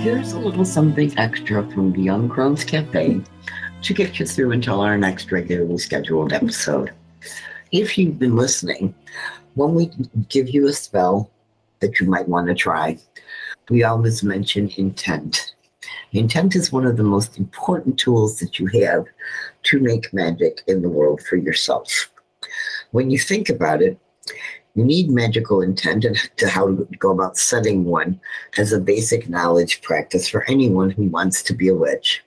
Here's a little something extra from the Young Crones Cafe to get you through until our next regularly scheduled episode. If you've been listening, when we give you a spell that you might want to try, we always mention intent. Intent is one of the most important tools that you have to make magic in the world for yourself. When you think about it, you need magical intent and to how to go about setting one as a basic knowledge practice for anyone who wants to be a witch.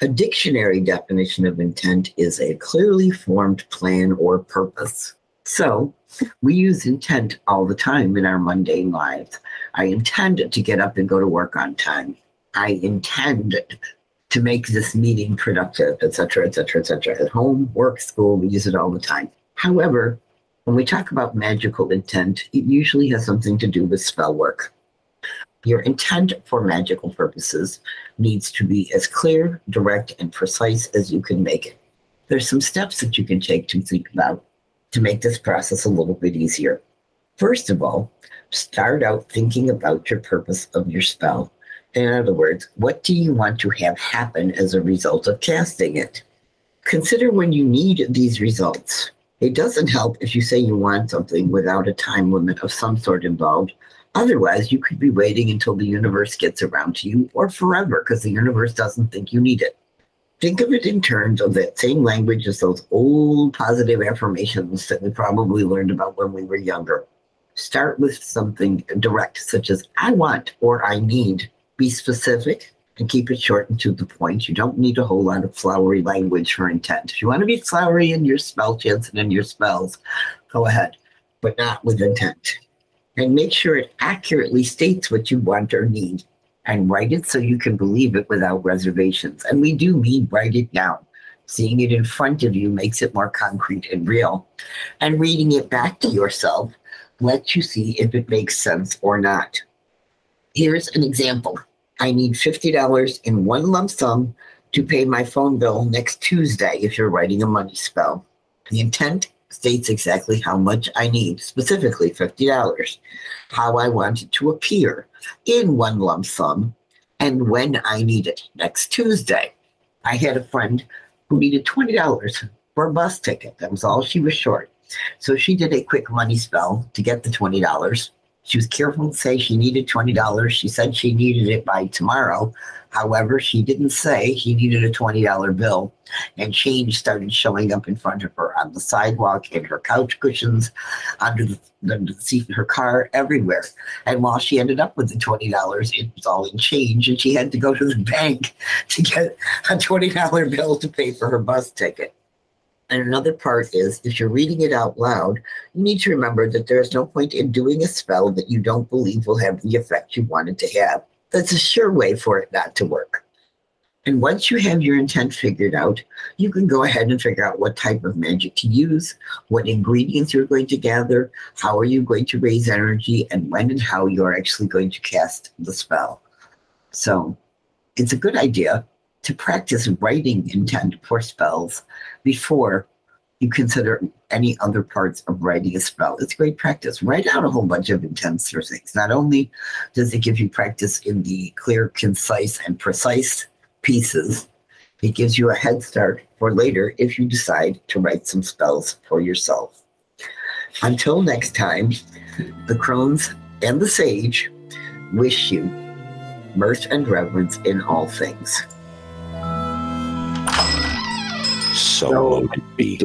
A dictionary definition of intent is a clearly formed plan or purpose. So, we use intent all the time in our mundane lives. I intend to get up and go to work on time. I intend to make this meeting productive, etc., etc., etc. At home, work, school, we use it all the time. However, when we talk about magical intent, it usually has something to do with spell work. Your intent for magical purposes needs to be as clear, direct, and precise as you can make it. There's some steps that you can take to think about to make this process a little bit easier. First of all, start out thinking about your purpose of your spell. In other words, what do you want to have happen as a result of casting it? Consider when you need these results. It doesn't help if you say you want something without a time limit of some sort involved. Otherwise, you could be waiting until the universe gets around to you or forever because the universe doesn't think you need it. Think of it in terms of that same language as those old positive affirmations that we probably learned about when we were younger. Start with something direct, such as I want or I need. Be specific and keep it short and to the point. You don't need a whole lot of flowery language for intent. If you want to be flowery in your spell chants and in your spells, go ahead, but not with intent. And make sure it accurately states what you want or need and write it so you can believe it without reservations. And we do mean write it down. Seeing it in front of you makes it more concrete and real. And reading it back to yourself lets you see if it makes sense or not. Here's an example. I need $50 in one lump sum to pay my phone bill next Tuesday if you're writing a money spell. The intent states exactly how much I need, specifically $50, how I want it to appear in one lump sum, and when I need it next Tuesday. I had a friend who needed $20 for a bus ticket. That was all she was short. So she did a quick money spell to get the $20 she was careful to say she needed $20. She said she needed it by tomorrow. However, she didn't say he needed a $20 bill. And change started showing up in front of her on the sidewalk, in her couch cushions, under the, under the seat in her car, everywhere. And while she ended up with the $20, it was all in change. And she had to go to the bank to get a $20 bill to pay for her bus ticket. And another part is if you're reading it out loud, you need to remember that there is no point in doing a spell that you don't believe will have the effect you want it to have. That's a sure way for it not to work. And once you have your intent figured out, you can go ahead and figure out what type of magic to use, what ingredients you're going to gather, how are you going to raise energy, and when and how you're actually going to cast the spell. So it's a good idea to practice writing intent for spells before you consider any other parts of writing a spell. It's great practice. Write out a whole bunch of intents for things. Not only does it give you practice in the clear, concise, and precise pieces, it gives you a head start for later if you decide to write some spells for yourself. Until next time, the crones and the sage wish you mirth and reverence in all things so, so be.